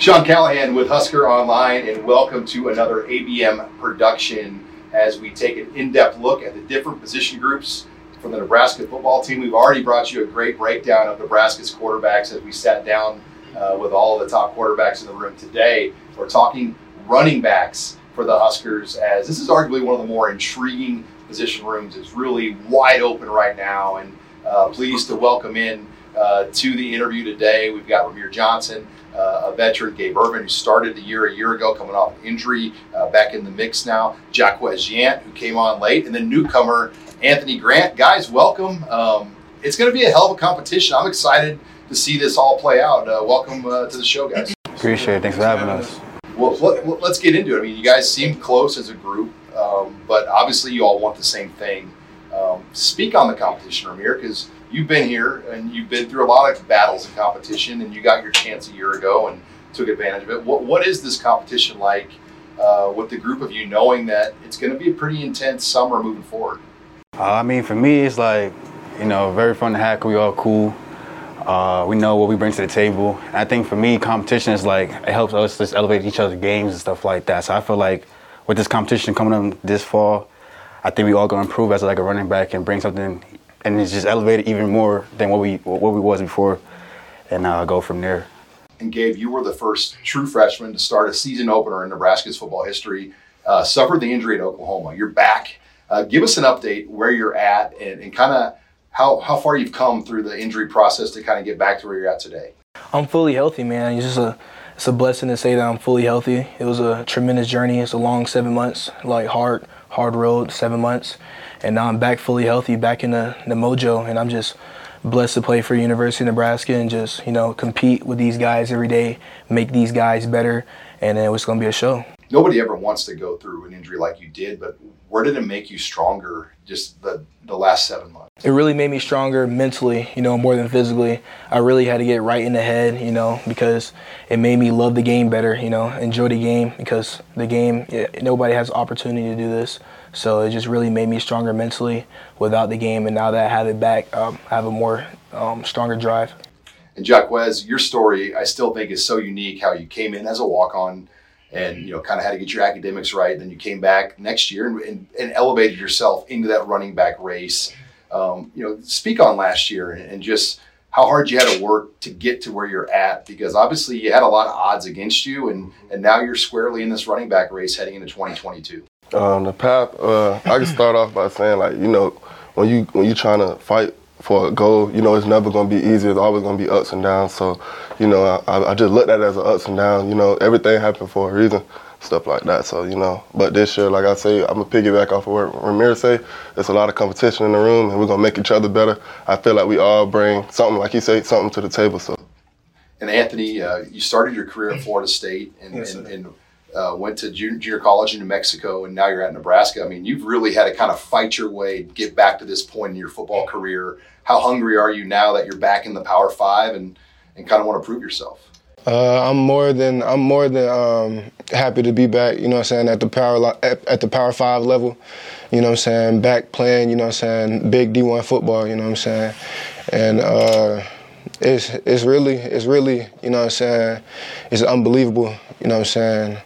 Sean Callahan with Husker Online, and welcome to another ABM production as we take an in depth look at the different position groups from the Nebraska football team. We've already brought you a great breakdown of Nebraska's quarterbacks as we sat down uh, with all of the top quarterbacks in the room today. We're talking running backs for the Huskers, as this is arguably one of the more intriguing position rooms. It's really wide open right now, and uh, pleased to welcome in uh, to the interview today. We've got Rahmir Johnson, a veteran, Gabe Ervin, who started the year a year ago, coming off an injury, uh, back in the mix now. Jaquez Yant, who came on late, and then newcomer Anthony Grant. Guys, welcome. Um, it's going to be a hell of a competition. I'm excited to see this all play out. Uh, welcome uh, to the show, guys. Appreciate it. Thanks for having us. Well, let, let's get into it. I mean, you guys seem close as a group, um, but obviously you all want the same thing. Um, speak on the competition, Rahmir, because you've been here and you've been through a lot of battles and competition, and you got your chance a year ago and took advantage of it. What, what is this competition like uh, with the group of you, knowing that it's going to be a pretty intense summer moving forward? Uh, I mean, for me, it's like, you know, very fun to hack. We all cool. Uh, we know what we bring to the table. And I think for me, competition is like, it helps us just elevate each other's games and stuff like that. So I feel like with this competition coming up this fall, I think we all to improve as like a running back and bring something, and it's just elevated even more than what we what we was before, and uh, go from there. And Gabe, you were the first true freshman to start a season opener in Nebraska's football history. Uh, suffered the injury at Oklahoma. You're back. Uh, give us an update where you're at and, and kind of how, how far you've come through the injury process to kind of get back to where you're at today. I'm fully healthy, man. It's just a it's a blessing to say that I'm fully healthy. It was a tremendous journey. It's a long seven months, like hard hard road, seven months, and now I'm back fully healthy, back in the, the mojo, and I'm just blessed to play for University of Nebraska and just you know compete with these guys every day, make these guys better, and then was gonna be a show. Nobody ever wants to go through an injury like you did, but where did it make you stronger just the, the last seven months? it really made me stronger mentally, you know, more than physically. I really had to get right in the head, you know, because it made me love the game better, you know, enjoy the game because the game, yeah, nobody has opportunity to do this. So it just really made me stronger mentally without the game. And now that I have it back, um, I have a more um, stronger drive. And Jaquez, your story I still think is so unique how you came in as a walk on and you know kind of had to get your academics right. Then you came back next year and, and, and elevated yourself into that running back race. Um, you know, speak on last year and, and just how hard you had to work to get to where you're at because obviously you had a lot of odds against you and and now you're squarely in this running back race heading into 2022. Um, the path. Uh, I can start off by saying, like, you know, when you when you trying to fight for a goal, you know, it's never gonna be easy. It's always gonna be ups and downs. So, you know, I, I just looked at it as an ups and downs. You know, everything happened for a reason, stuff like that. So, you know, but this year, like I say, I'm gonna piggyback off of what Ramirez say. There's a lot of competition in the room, and we're gonna make each other better. I feel like we all bring something, like you said, something to the table. So. And Anthony, uh, you started your career at Florida State and, Yes, and, and uh, went to junior, college in New Mexico, and now you're at Nebraska. I mean, you've really had to kind of fight your way, get back to this point in your football career. How hungry are you now that you're back in the Power Five and, and kind of want to prove yourself? Uh, I'm more than I'm more than um, happy to be back. You know what I'm saying at the power at, at the Power Five level. You know what I'm saying back playing. You know what I'm saying big D1 football. You know what I'm saying, and uh, it's it's really it's really you know what I'm saying it's unbelievable. You know what I'm saying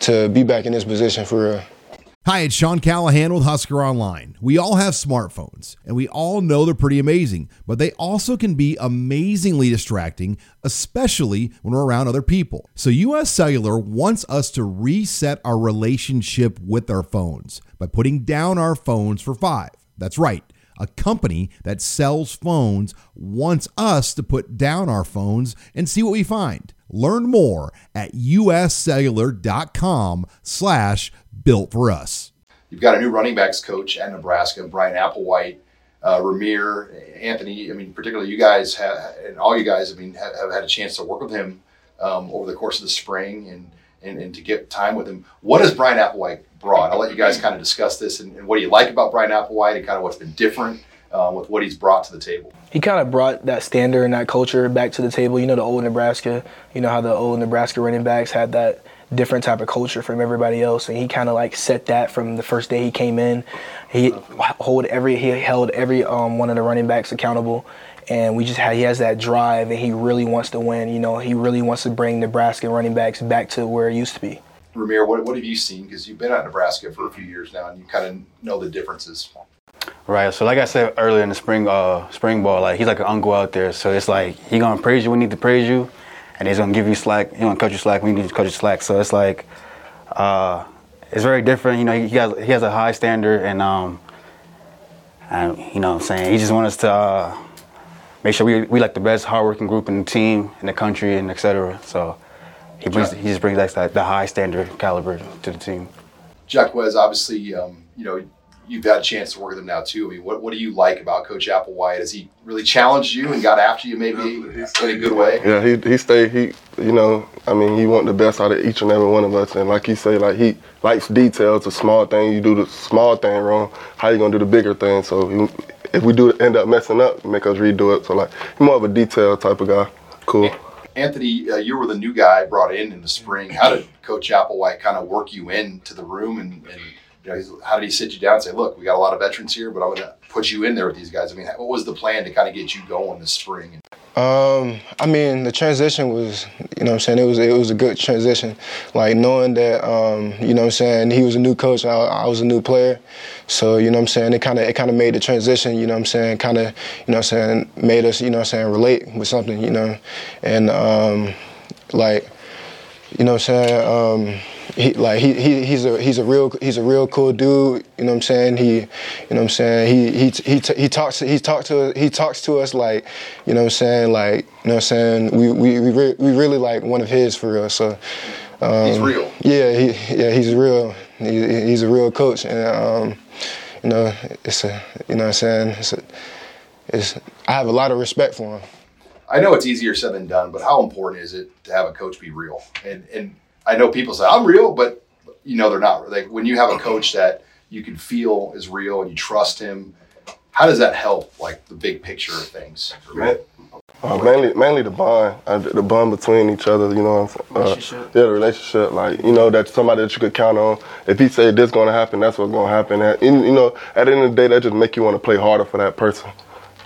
to be back in this position for real. Hi, it's Sean Callahan with Husker Online. We all have smartphones, and we all know they're pretty amazing, but they also can be amazingly distracting, especially when we're around other people. So, US Cellular wants us to reset our relationship with our phones by putting down our phones for five. That's right. A company that sells phones wants us to put down our phones and see what we find. Learn more at uscellular.com slash built for us. You've got a new running backs coach at Nebraska, Bryan Applewhite, uh, Rahmir, Anthony. I mean, particularly you guys have, and all you guys, I mean, have, have had a chance to work with him um, over the course of the spring and, and, and to get time with him. What Bryan Applewhite brought? I'll let you guys kind of discuss this and, and what do you like about Bryan Applewhite and kind of what's been different uh, with what he's brought to the table. He kind of brought that standard and that culture back to the table. You know, the old Nebraska, you know how the old Nebraska running backs had that different type of culture from everybody else, and he kind of like set that from the first day he came in. He hold every he held every um, one of the running backs accountable, and we just had he has that drive, and he really wants to win. You know, he really wants to bring Nebraska running backs back to where it used to be. Rahmir, what, what have you seen? Because you've been at Nebraska for a few years now, and you kind of know the differences. Right. So like I said earlier in the spring uh spring ball, like he's like an uncle out there. So it's like he gonna praise you he need to praise you, and he's gonna give you slack. He gonna cut you slack you need to cut you slack. So it's like, uh, it's very different. You know, he, he has he has a high standard, and um, and you know, what I'm saying he just wants us to uh, make sure we we like the best hardworking group in the team in the country and etc. So he brings he just brings that the high standard caliber to the team. Jaquez obviously, um, you know, you've had a chance to work with him now too. I mean, what, what do you like about Coach Applewhite? Has he really challenged you and got after you maybe in a good way? Yeah, he he stayed. He you know, I mean, he want the best out of each and every one of us, and like he say, like he likes details. A small thing, you do the small thing wrong. How you gonna do the bigger thing? So he, if we do end up messing up, make us redo it. So like, he's more of a detail type of guy. Cool. Anthony, uh, you were the new guy brought in in the spring. How did Coach Applewhite kind of work you into the room, and, and how did he sit you down and say, "Look, we got a lot of veterans here, but I'm going to put you in there with these guys"? I mean, what was the plan to kind of get you going this spring? Um, I mean, the transition was, you know, I'm saying it was it was a good transition. Like knowing that, um, you know, what I'm saying he was a new coach, I, I was a new player, so you know, what I'm saying it kind of it kind of made the transition. You know, what I'm saying kind of, you know, I'm saying made us, you know, what I'm saying relate with something, you know, and um, like, you know, what I'm saying. He like he, he he's a he's a real he's a real cool dude. You know what I'm saying? He you know what I'm saying? He he he he talks he talks to he talks to us like you know what I'm saying like you know what I'm saying we we we, re- we really like one of his for real. So um, he's real. Yeah, he yeah he's real. He, he's a real coach, and um, you know it's a you know what I'm saying it's a, it's I have a lot of respect for him. I know it's easier said than done, but how important is it to have a coach be real and and I know people say I'm real, but you know they're not. Like when you have a coach that you can feel is real and you trust him, how does that help? Like the big picture of things. Uh, mainly, mainly the bond, uh, the bond between each other. You know, uh, relationship. yeah, the relationship. Like you know, that somebody that you could count on. If he said this going to happen, that's what's going to happen. And you know, at the end of the day, that just make you want to play harder for that person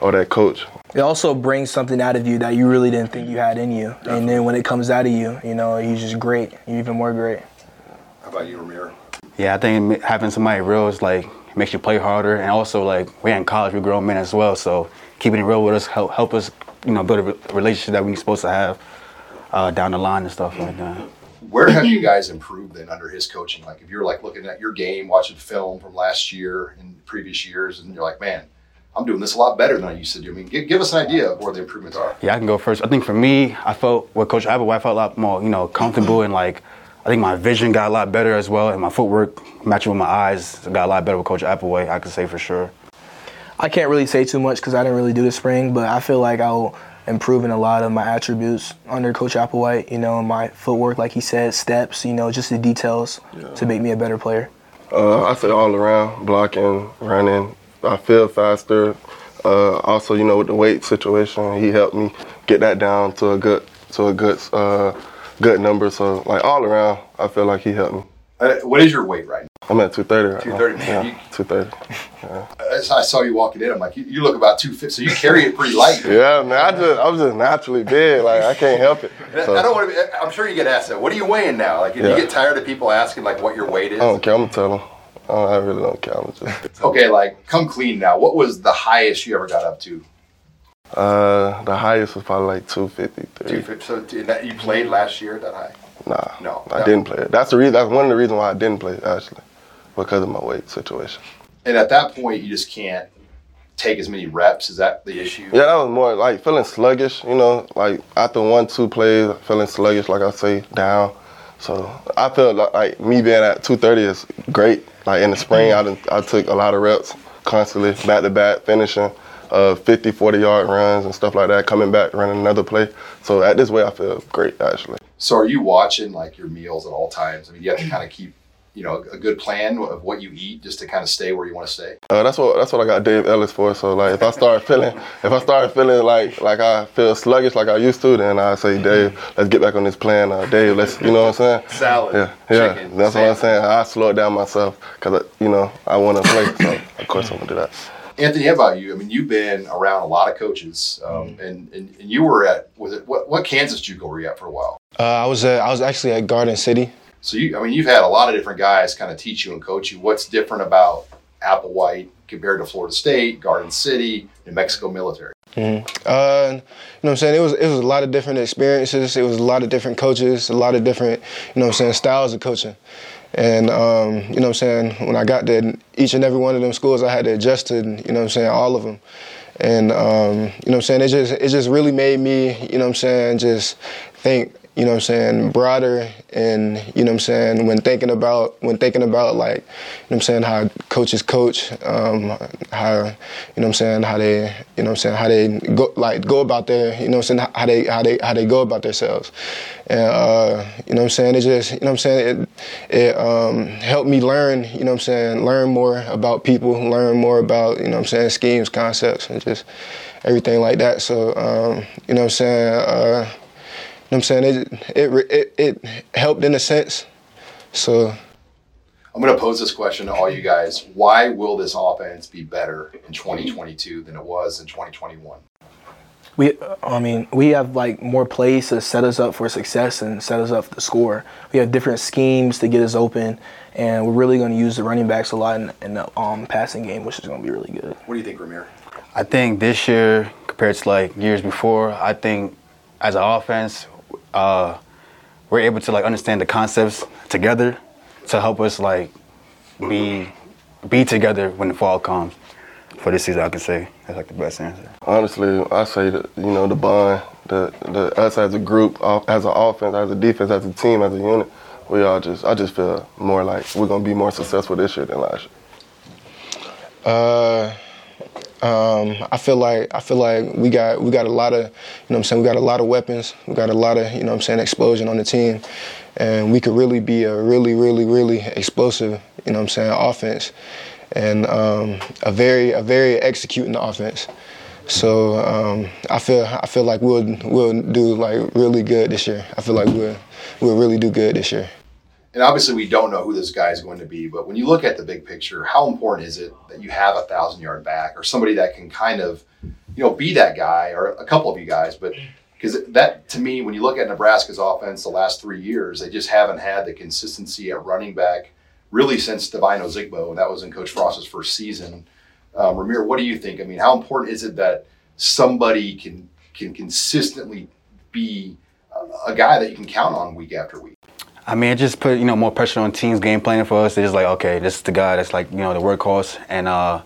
or that coach. It also brings something out of you that you really didn't think you had in you, Definitely. and then when it comes out of you, you know, you're just great. You're even more great. How about you, Ramiro? Yeah, I think having somebody real is like makes you play harder, and also like we're in college, we're grown men as well, so keeping it real with us help help us, you know, build a relationship that we're supposed to have uh, down the line and stuff like that. Where have you guys improved then under his coaching? Like if you're like looking at your game, watching film from last year and previous years, and you're like, man, I'm doing this a lot better than I used to do. I mean, give, give, us an idea of where the improvements are. Yeah, I can go first. I think for me, I felt with Coach Applewhite, I felt a lot more, you know, comfortable and like, I think my vision got a lot better as well, and my footwork matching with my eyes got a lot better with Coach Applewhite. I can say for sure. I can't really say too much because I didn't really do the spring, but I feel like I'll improve in a lot of my attributes under Coach Applewhite. You know, my footwork, like he said, steps. You know, just the details yeah. to make me a better player. Uh, I say all around, blocking, running, I feel faster. Uh, also, you know, with the weight situation, he helped me get that down to a good to a good uh, good number. So, like all around, I feel like he helped me. Uh, what is your weight right now? I'm at 230 right 230, man. Yeah, 230. Yeah. I saw you walking in. I'm like, you, you look about 250, so you carry it pretty light. yeah, man. I just, I'm just naturally big. Like I can't help it. So. I don't want to. Be, I'm sure you get asked that. What are you weighing now? Like, if yeah. you get tired of people asking like what your weight is. I don't care. I'm gonna tell them. Oh, I really don't count. Just... okay, like come clean now. What was the highest you ever got up to? Uh, the highest was probably like 253. 250. So that, you played last year that high? Nah, no, I didn't play it. That's the reason. That's one of the reasons why I didn't play actually, because of my weight situation. And at that point, you just can't take as many reps. Is that the issue? Yeah, that was more like feeling sluggish. You know, like after one, two plays, feeling sluggish. Like I say, down. So I feel like, like me being at 230 is great. Like in the spring, I, I took a lot of reps constantly, back to back, finishing. uh, 50, 40 yard runs and stuff like that, coming back, running another play. So at this way, I feel great actually. So are you watching like your meals at all times? I mean, you have to kind of keep, you know, a good plan of what you eat just to kind of stay where you want to stay. Uh, that's what that's what I got Dave Ellis for. So like, if I start feeling if I start feeling like like I feel sluggish like I used to, then I say, Dave, let's get back on this plan. Uh, Dave, let's you know what I'm saying? Salad. Yeah, yeah. chicken, that's what I'm saying. I slow it down myself because you know I want to play. So of course I'm gonna do that. Anthony, how about you? I mean, you've been around a lot of coaches, um, and, and and you were at was it what what Kansas JUCO were you at for a while? Uh, I was at, I was actually at Garden City. So you, I mean, you've had a lot of different guys kind of teach you and coach you. What's different about Applewhite compared to Florida State, Garden City, New Mexico Military? Mhm. Uh, you know what I'm saying? It was it was a lot of different experiences. It was a lot of different coaches, a lot of different, you know what I'm saying, styles of coaching. And um, you know what I'm saying, when I got there, each and every one of them schools I had to adjust to, you know what I'm saying, all of them. And um, you know what I'm saying, it just it just really made me, you know what I'm saying, just think, you know what I'm saying, broader and you know what I'm saying, when thinking about when thinking about like, you know what I'm saying, how coaches coach, um, how you know what I'm saying, how they you know what I'm saying, how they go like go about their, you know what I'm saying, how they how they how they go about themselves. And uh, you know what I'm saying, it just you know what I'm saying, it it um, helped me learn, you know what I'm saying, learn more about people, learn more about, you know what I'm saying, schemes, concepts and just everything like that. So um, you know what I'm saying, uh, know what I'm saying? It, it, it, it helped in a sense. So, I'm going to pose this question to all you guys. Why will this offense be better in 2022 than it was in 2021? We, I mean, we have like more plays to set us up for success and set us up to score. We have different schemes to get us open, and we're really going to use the running backs a lot in, in the um, passing game, which is going to be really good. What do you think, Rahmir? I think this year compared to like years before, I think as an offense, uh, we're able to like understand the concepts together to help us like be be together when the fall comes. For this season, I can say that's like the best answer. Honestly, I say that you know the bond, the the us as a group, as an offense, as a defense, as a team, as a unit, we all just I just feel more like we're gonna be more successful this year than last year. uh, um, I feel like I feel like we got we got a lot of you know I'm saying we got a lot of weapons. We got a lot of you know I'm saying explosion on the team, and we could really be a really really really explosive you know I'm saying offense, and um, a very a very executing offense. So um, I feel I feel like we'll we'll do like really good this year. I feel like we'll we'll really do good this year. And obviously, we don't know who this guy is going to be, but when you look at the big picture, how important is it that you have a thousand yard back or somebody that can kind of, you know, be that guy or a couple of you guys? But because that, to me, when you look at Nebraska's offense the last three years, they just haven't had the consistency at running back really since Devine Ozigbo, and that was in Coach Frost's first season. Um, Rahmir, what do you think? I mean, how important is it that somebody can can consistently be a, a guy that you can count on week after week? I mean, it just put you know more pressure on teams game planning for us. It's just like, okay, this is the guy that's like you know the workhorse, and uh,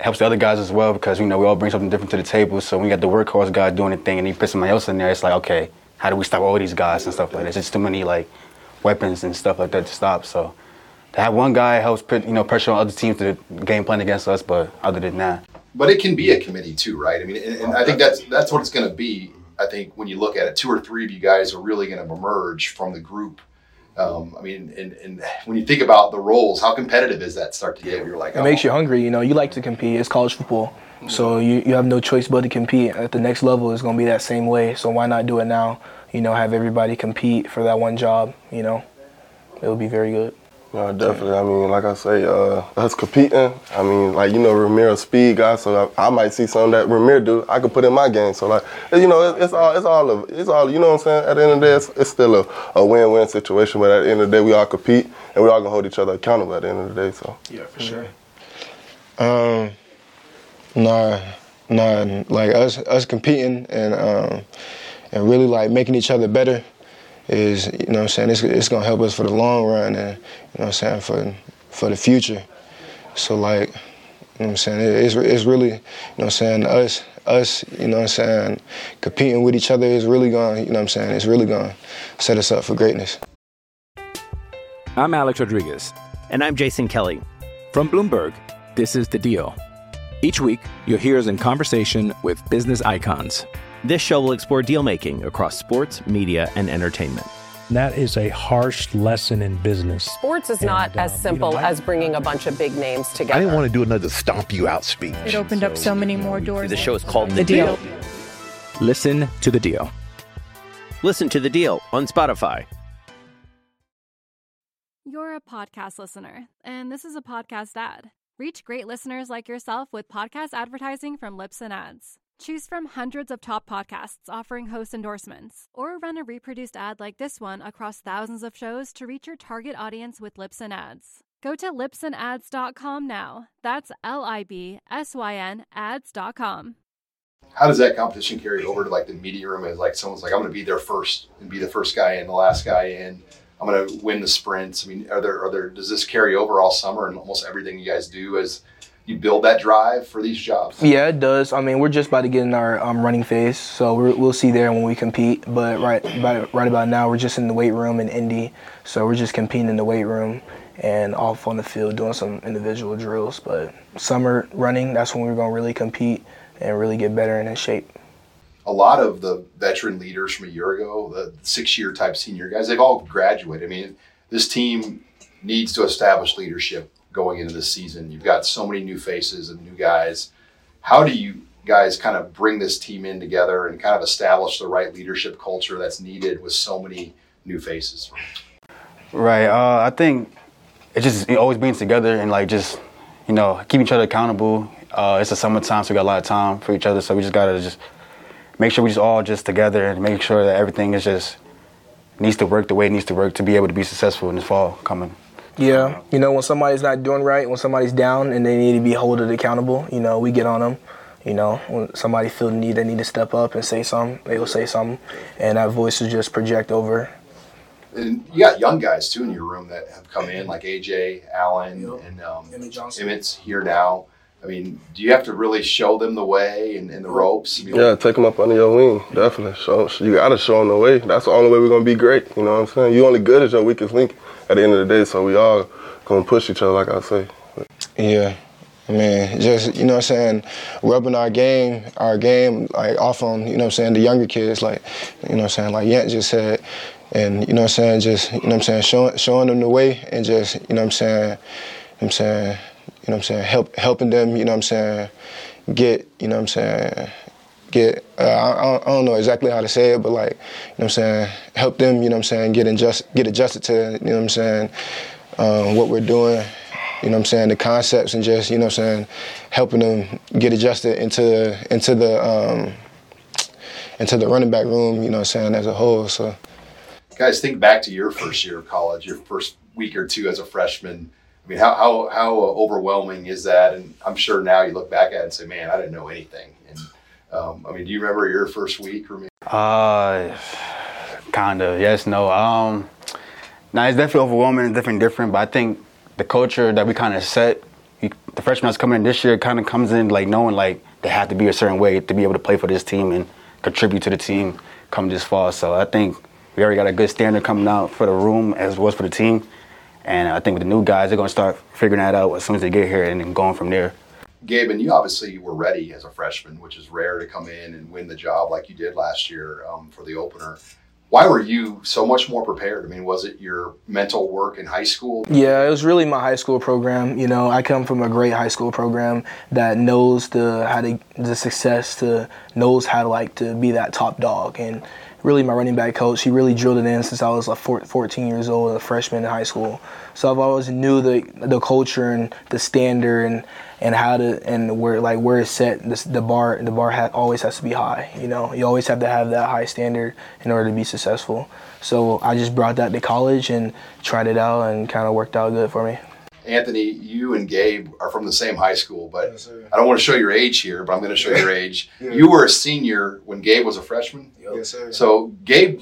helps the other guys as well because you know we all bring something different to the table. So when you got the workhorse guy doing the thing, and he puts somebody else in there, it's like, okay, how do we stop all these guys and stuff like that? It's just too many like weapons and stuff like that to stop. So to have one guy helps put you know pressure on other teams to game plan against us. But other than that, But it can be a committee too, right? I mean, and, and I think that's that's what it's going to be. I think when you look at it, two or three of you guys are really going to emerge from the group. Um, I mean, and, and when you think about the roles, how competitive is that start to get? You're like, It makes you hungry. You know, you like to compete. It's college football, so you, you have no choice but to compete. At the next level, it's going to be that same way. So why not do it now? You know, have everybody compete for that one job. You know, it would be very good. Yeah, definitely. I mean, like I say, uh, us competing. I mean, like you know, Rahmir's speed guy, so I, I might see something that Rahmir do. I could put in my game. So like, you know, it, it's all, it's all of, it's all. You know what I'm saying? At the end of the day, it's, it's still a, a win-win situation. But at the end of the day, we all compete, and we all gonna hold each other accountable. At the end of the day, so. Yeah, for sure. Um, nah, nah, like us us competing and um, and really like making each other better is you know what I'm saying it's it's gonna help us for the long run and you know what I'm saying for for the future. So like you know what I'm saying it- it's it's really you know what I'm saying us us you know what I'm saying competing with each other is really going you know what I'm saying it's really going to set us up for greatness. I'm Alex Rodriguez. And I'm Jason Kelly. From Bloomberg, this is The Deal. Each week, you'll hear us in conversation with business icons. This show will explore deal making across sports, media, and entertainment. That is a harsh lesson in business. Sports is not uh, as simple as bringing a bunch of big names together. I didn't want to do another stomp you out speech. It opened up so many more doors. The show is called The Deal. Listen to the deal. Listen to the deal on Spotify. You're a podcast listener, and this is a podcast ad. Reach great listeners like yourself with podcast advertising from Libsyn Ads. Choose from hundreds of top podcasts offering host endorsements, or run a reproduced ad like this one across thousands of shows to reach your target audience with Libsyn Ads. Go to libsynads.com now. That's L I B S Y N ads.com. How does that competition carry over to like the media room? As like someone's like, I'm going to be there first and be the first guy in, the last guy in. I'm going to win the sprints. I mean, are there are there does this carry over all summer and almost everything you guys do as you build that drive for these jobs? Yeah, it does. I mean, we're just about to get in our um, running phase, so we will see there when we compete. But right, about, right about now, we're just in the weight room in Indy, so we're just competing in the weight room and off on the field doing some individual drills. But summer running, that's when we're gonna really compete and really get better and in shape. A lot of the veteran leaders from a year ago, the six-year type senior guys, they've all graduated. I mean, this team needs to establish leadership going into this season. You've got so many new faces and new guys. How do you guys kind of bring this team in together and kind of establish the right leadership culture that's needed with so many new faces? Right. Uh, I think it just always brings together and like just you know keep each other accountable. Uh, it's the summertime, so we got a lot of time for each other. So we just gotta just make sure we just all just together and make sure that everything is just needs to work the way it needs to work to be able to be successful in this fall coming. Yeah, you know, when somebody's not doing right, when somebody's down and they need to be held accountable, you know, we get on them. You know, when somebody feel the need, they need to step up and say something, they will say something, and that voice will just project over. And you got young guys too in your room that have come in, like Ajay Allen and um, Emmett Johnson. Emmett's here now. I mean, do you have to really show them the way and, and the ropes? I mean, Yeah, take them up under your wing, definitely. So you got to show them the way. That's the only way we're gonna be great. You know what I'm saying? You only good as your weakest link at the end of the day. So we all gonna push each other, like I say. Yeah. I mean, just you know what I'm saying, rubbing our game, our game like off on, you know what I'm saying, the younger kids, like, you know what I'm saying, like Yant just said, and you know what I'm saying, just, you know what I'm saying, showing showing them the way and just, you know what I'm saying, you know what I'm saying, you know what I'm saying, help helping them, you know what I'm saying, get, you know what I'm saying, get uh, I, I don't- know exactly how to say it, but like, you know what I'm saying, help them, you know what I'm saying, get adjust get adjusted to, you know what I'm saying, um, what we're doing, you know what I'm saying, the concepts and just, you know what I'm saying, helping them get adjusted into into the um, into the running back room, you know what I'm saying, as a whole. So guys, think back to your first year of college, your first week or two as a freshman. I mean, how, how, how overwhelming is that? And I'm sure now you look back at it and say, man, I didn't know anything. And um, I mean, do you remember your first week? Or maybe- Uh, kind of. Yes, no. Um, now it's definitely overwhelming. It's definitely different, but I think the culture that we kind of set, you, the freshmen that's coming in this year, kind of comes in like knowing like they have to be a certain way to be able to play for this team and contribute to the team come this fall. So I think we already got a good standard coming out for the room as well as for the team. And I think with the new guys, they're going to start figuring that out as soon as they get here and then going from there. Gabe, and you obviously were ready as a freshman, which is rare to come in and win the job like you did last year um, for the opener. Why were you so much more prepared? I mean, was it your mental work in high school? Yeah, it was really my high school program. You know, I come from a great high school program that knows the how to the success to knows how to like to be that top dog. And really, my running back coach, he really drilled it in since I was like 14 years old, a freshman in high school. So I've always knew the the culture and the standard and and how to and where like where it's set. This, the bar the bar ha- always has to be high. You know, you always have to have that high standard in order to be successful. So I just brought that to college and tried it out and kind of worked out good for me. Anthony, you and Gabe are from the same high school, but I don't want to show your age here, but I'm going to show your age. Yeah. You were a senior when Gabe was a freshman. Yes, sir. So, Gabe,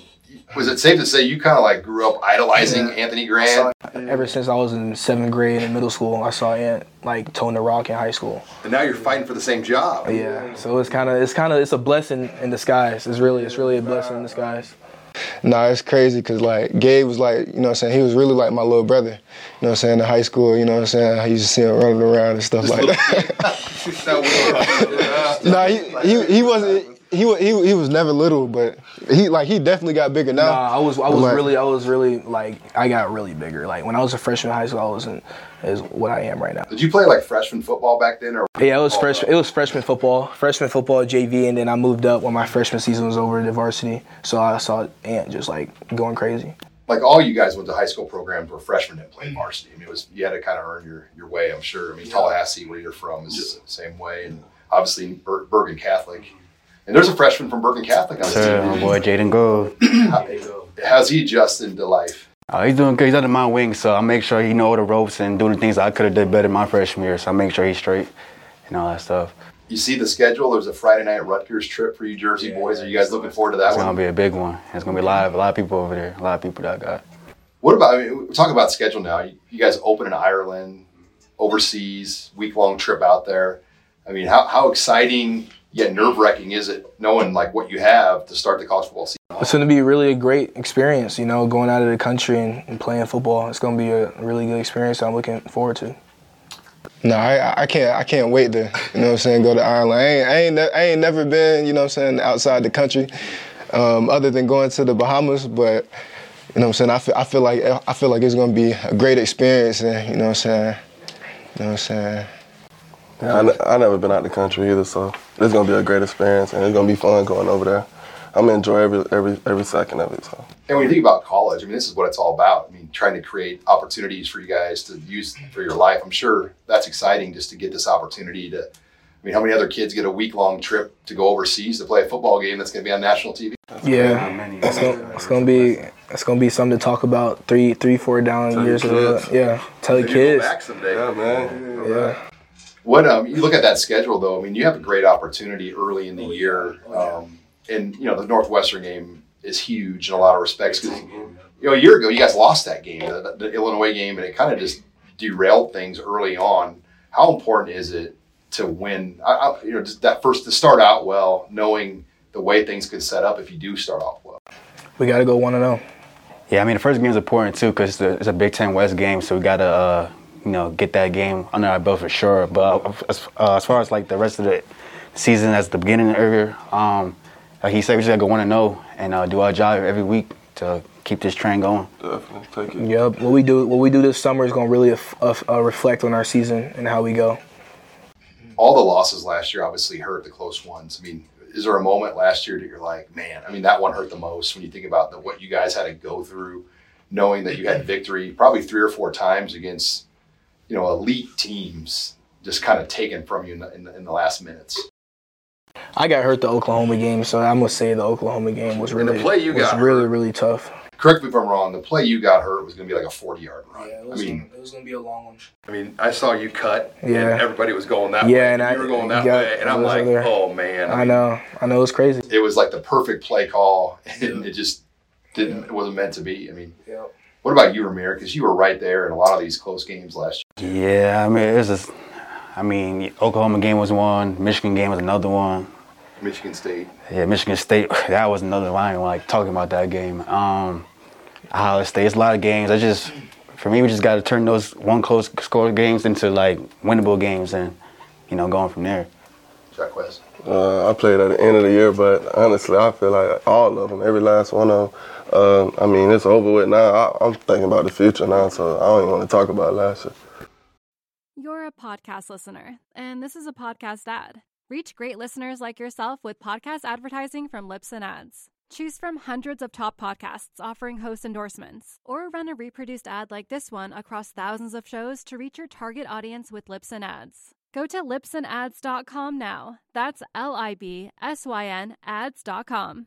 was it safe to say you kind of like grew up idolizing Anthony Grant? Ever since I was in seventh grade in middle school, I saw Ant like tone the rock in high school. And now you're fighting for the same job. Yeah, so it's kind of it's kind of it's a blessing in disguise. It's really it's really a blessing in disguise. Nah, it's crazy because like Gabe was like, you know what I'm saying, he was really like my little brother. You know what I'm saying, in high school, you know what I'm saying, I used to see him running around and stuff like that. nah, he, he, he wasn't, he, he, he was never little, but he like he definitely got bigger now. Nah, I was I was like, really I was really like I got really bigger. Like when I was a freshman in high school, I wasn't as what I am right now. Did you play like freshman football back then, or Yeah, it was freshman. It was freshman football, freshman football JV, and then I moved up when my freshman season was over to varsity. So I saw Ant just like going crazy. like all you guys went to high school programs were freshmen that played varsity. I mean, it was you had to kind of earn your, your way. I'm sure. I mean, Tallahassee, where you're from, is the same way, and obviously Ber- Bergen Catholic. And there's a freshman from Bergen Catholic on the Sir, team. my boy Jaeden Gould. How's he adjusting to life? Uh, he's doing good. He's under my wing, so I make sure he know the ropes and doing the things I could have did better my freshman year. So I make sure he's straight and all that stuff. You see the schedule. There's a Friday night Rutgers trip for you Jersey boys. Are you guys looking forward to that It's one? gonna be a big one. It's gonna be live. A lot of people over there. A lot of people that got. What about? I mean, we're talking about schedule now. You, you guys open in Ireland, overseas, week long trip out there. I mean, how, how exciting yet nerve wracking is it knowing like what you have to start the college football season? It's going to be really a great experience, you know, going out of the country and, and playing football. It's going to be a really good experience that I'm looking forward to. No, I, I can't. I can't wait to, you know, what I'm saying, go to Ireland. I ain't, I ain't, ne- I ain't never been, you know, what I'm saying, outside the country, um, other than going to the Bahamas. But, you know, what I'm saying, I feel, I feel like, I feel like it's gonna be a great experience, and you know, what I'm saying, you know, what I'm saying. I, ne- I never been out the country either, so it's gonna be a great experience, and it's gonna be fun going over there. I'm gonna enjoy every every every second of it. So. And when you think about college, I mean, this is what it's all about. I mean, trying to create opportunities for you guys to use for your life. I'm sure that's exciting just to get this opportunity to. I mean, how many other kids get a week long trip to go overseas to play a football game that's going to be on national TV? Yeah, it's gonna, it's gonna be it's gonna be something to talk about three, three, four down Tell years. your ago. Yeah, tell your Maybe go kids. back someday. Yeah, man. Yeah. What um, you look at that schedule though. I mean, you have a great opportunity early in the year, um, and you know the Northwestern game is huge in a lot of respects because you know, a year ago you guys lost that game, the, the Illinois game, and it kind of just derailed things early on. How important is it to win? I, I, you know, just that first to start out well, knowing the way things could set up if you do start off well. We got to go one and oh. zero. Yeah, I mean the first game is important too because it's, a- it's a Big Ten West game, so we gotta uh, you know get that game under our belt for sure. But uh, as, uh, as far as like the rest of the season, as the beginning area, um, like he said, we just gotta go one and zero and uh, do our job every week to keep this train going. Definitely take it. Yep. What we do, what we do this summer is gonna really aff- aff- uh, reflect on our season and how we go. all the losses last year obviously hurt the close ones. I mean, is there a moment last year that you're like, man, I mean, that one hurt the most when you think about the, what you guys had to go through, knowing that you had victory probably three or four times against, you know, elite teams, just kind of taken from you in the, in the, in the last minutes. I got hurt the Oklahoma game, so I'm gonna say the Oklahoma game was And the really play you was got really really tough. Correct me if I'm wrong. The play you got hurt was going to be like a 40 yard run. Yeah, I mean, it was gonna be a long one. I mean, I saw you cut. Yeah. And everybody was going that Yeah, way. and I- you were going that got- way, and I'm like, over there. oh man. I know, I know, it was crazy. it was like the perfect play call, and it just didn't. It wasn't meant to be. I mean, what about you, Rahmir? Because you were right there in a lot of these close games last year. Yeah, I mean it was just, I mean Oklahoma game was one, Michigan game was another one. Michigan State. Yeah, Michigan State, that was another line like talking about that game. Um, Ohio State, it's a lot of games. I just, for me, we just got to turn those one close score games into like winnable games and, you know, going from there. West. Uh, I played at the end of the year, but honestly, I feel like all of them, every last one of them. Uh, I mean, it's over with now. I, I'm thinking about the future now, so I don't even want to talk about last year. You're a podcast listener, and this is a podcast ad. Reach great listeners like yourself with podcast advertising from Libsyn Ads. Choose from hundreds of top podcasts offering host endorsements, or run a reproduced ad like this one across thousands of shows to reach your target audience with Libsyn Ads. Go to libsynads.com now. That's L I B S Y N ads.com.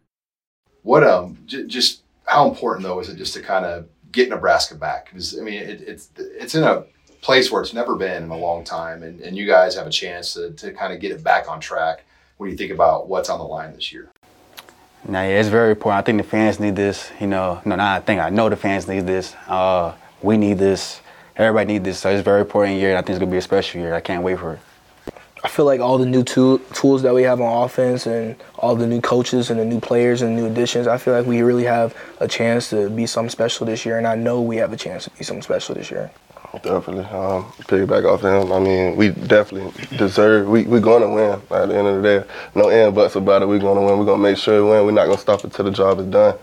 What um, j- just how important though is it just to kind of get Nebraska back? Because I mean, it, it's it's in a place where it's never been in a long time, and, and you guys have a chance to, to kind of get it back on track when you think about what's on the line this year. Now, yeah, it's very important. I think the fans need this. You know, no, not I think I know the fans need this. Uh, we need this. Everybody need this. So it's a very important year, and I think it's gonna be a special year. I can't wait for it. I feel like all the new tool, tools that we have on offense and all the new coaches and the new players and new additions, I feel like we really have a chance to be something special this year, and I know we have a chance to be something special this year. Definitely. Um, piggyback off him. I mean, we definitely deserve. We we going to win. At the end of the day, no and buts about it. We're going to win. We're going to make sure we win. We're not going to stop until the job is done.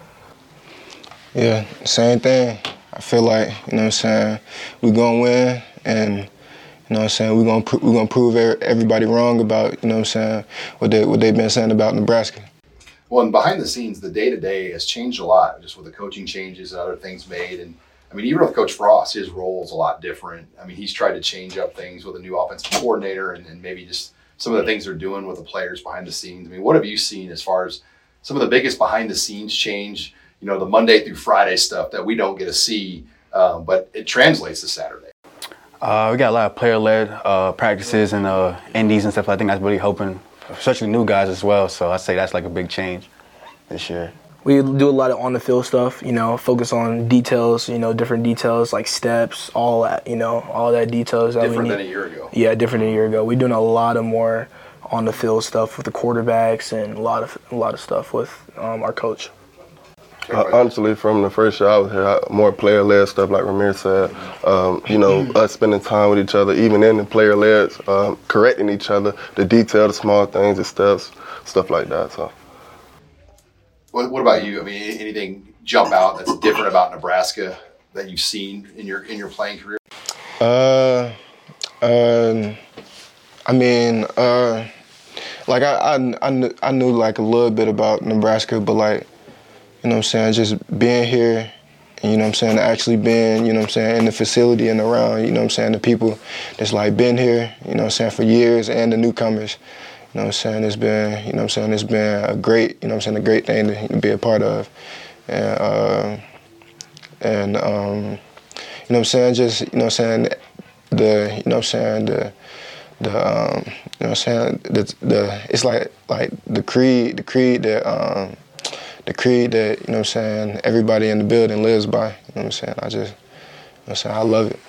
Yeah, same thing. I feel like you know what I'm saying. We're going to win, and you know what I'm saying. We're going to we're to prove everybody wrong about you know what I'm saying what they what they've been saying about Nebraska. Well, and behind the scenes, the day to day has changed a lot, just with the coaching changes and other things made and I mean, even with Coach Frost, his role is a lot different. I mean, he's tried to change up things with a new offensive coordinator and, and maybe just some of the things they're doing with the players behind the scenes. I mean, what have you seen as far as some of the biggest behind the scenes change? You know, the Monday through Friday stuff that we don't get to see, um, but it translates to Saturday. Uh, we got a lot of player-led uh, practices and uh, indies and stuff. I think that's really helping, especially new guys as well. So I say that's like a big change this year we do a lot of on the field stuff, you know, focus on details, you know, different details like steps, all that, you know, all that details. That different than a year ago. Yeah, different than a year ago. We're doing a lot of more on the field stuff with the quarterbacks and a lot of a lot of stuff with um, our coach. Uh, honestly, from the first year I was here, more player-led stuff, like Rahmir said. Um, you know, us spending time with each other, even in the player-led, um, correcting each other, the detail, the small things, the steps, stuff like that. So. What, what about you? I mean, anything jump out that's different about Nebraska that you've seen in your in your playing career? Uh, uh, I mean, uh, like I, I, I, knew, I knew like a little bit about Nebraska, but like, you know what I'm saying, just being here, you know what I'm saying, actually being, you know what I'm saying, in the facility and around, you know what I'm saying, the people that's like been here, you know what I'm saying, for years and the newcomers, you know what I'm saying? It's been, you know what I'm saying, it's been a great, you know what I'm saying, a great thing to be a part of. And, uh, and um, you know what I'm saying, just, you know what I'm saying, the, you know what I'm saying, the, the, um, you know what I'm saying, the, the, it's like, like the creed, the creed that, um, the creed that, you know what I'm saying, everybody in the building lives by, you know what I'm saying, I just, you know what I'm saying, I love it.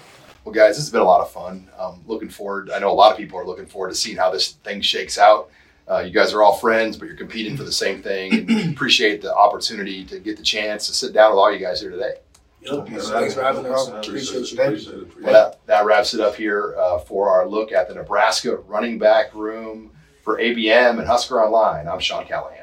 Well, guys, this has been a lot of fun. Um, looking forward. I know a lot of people are looking forward to seeing how this thing shakes out. Uh, you guys are all friends, but you're competing for the same thing. And appreciate the opportunity to get the chance to sit down with all you guys here today. Yep. Thanks for having us. Appreciate you. Well, that, that wraps it up here uh, for our look at the Nebraska running back room for ABM and Husker Online. I'm Sean Callahan.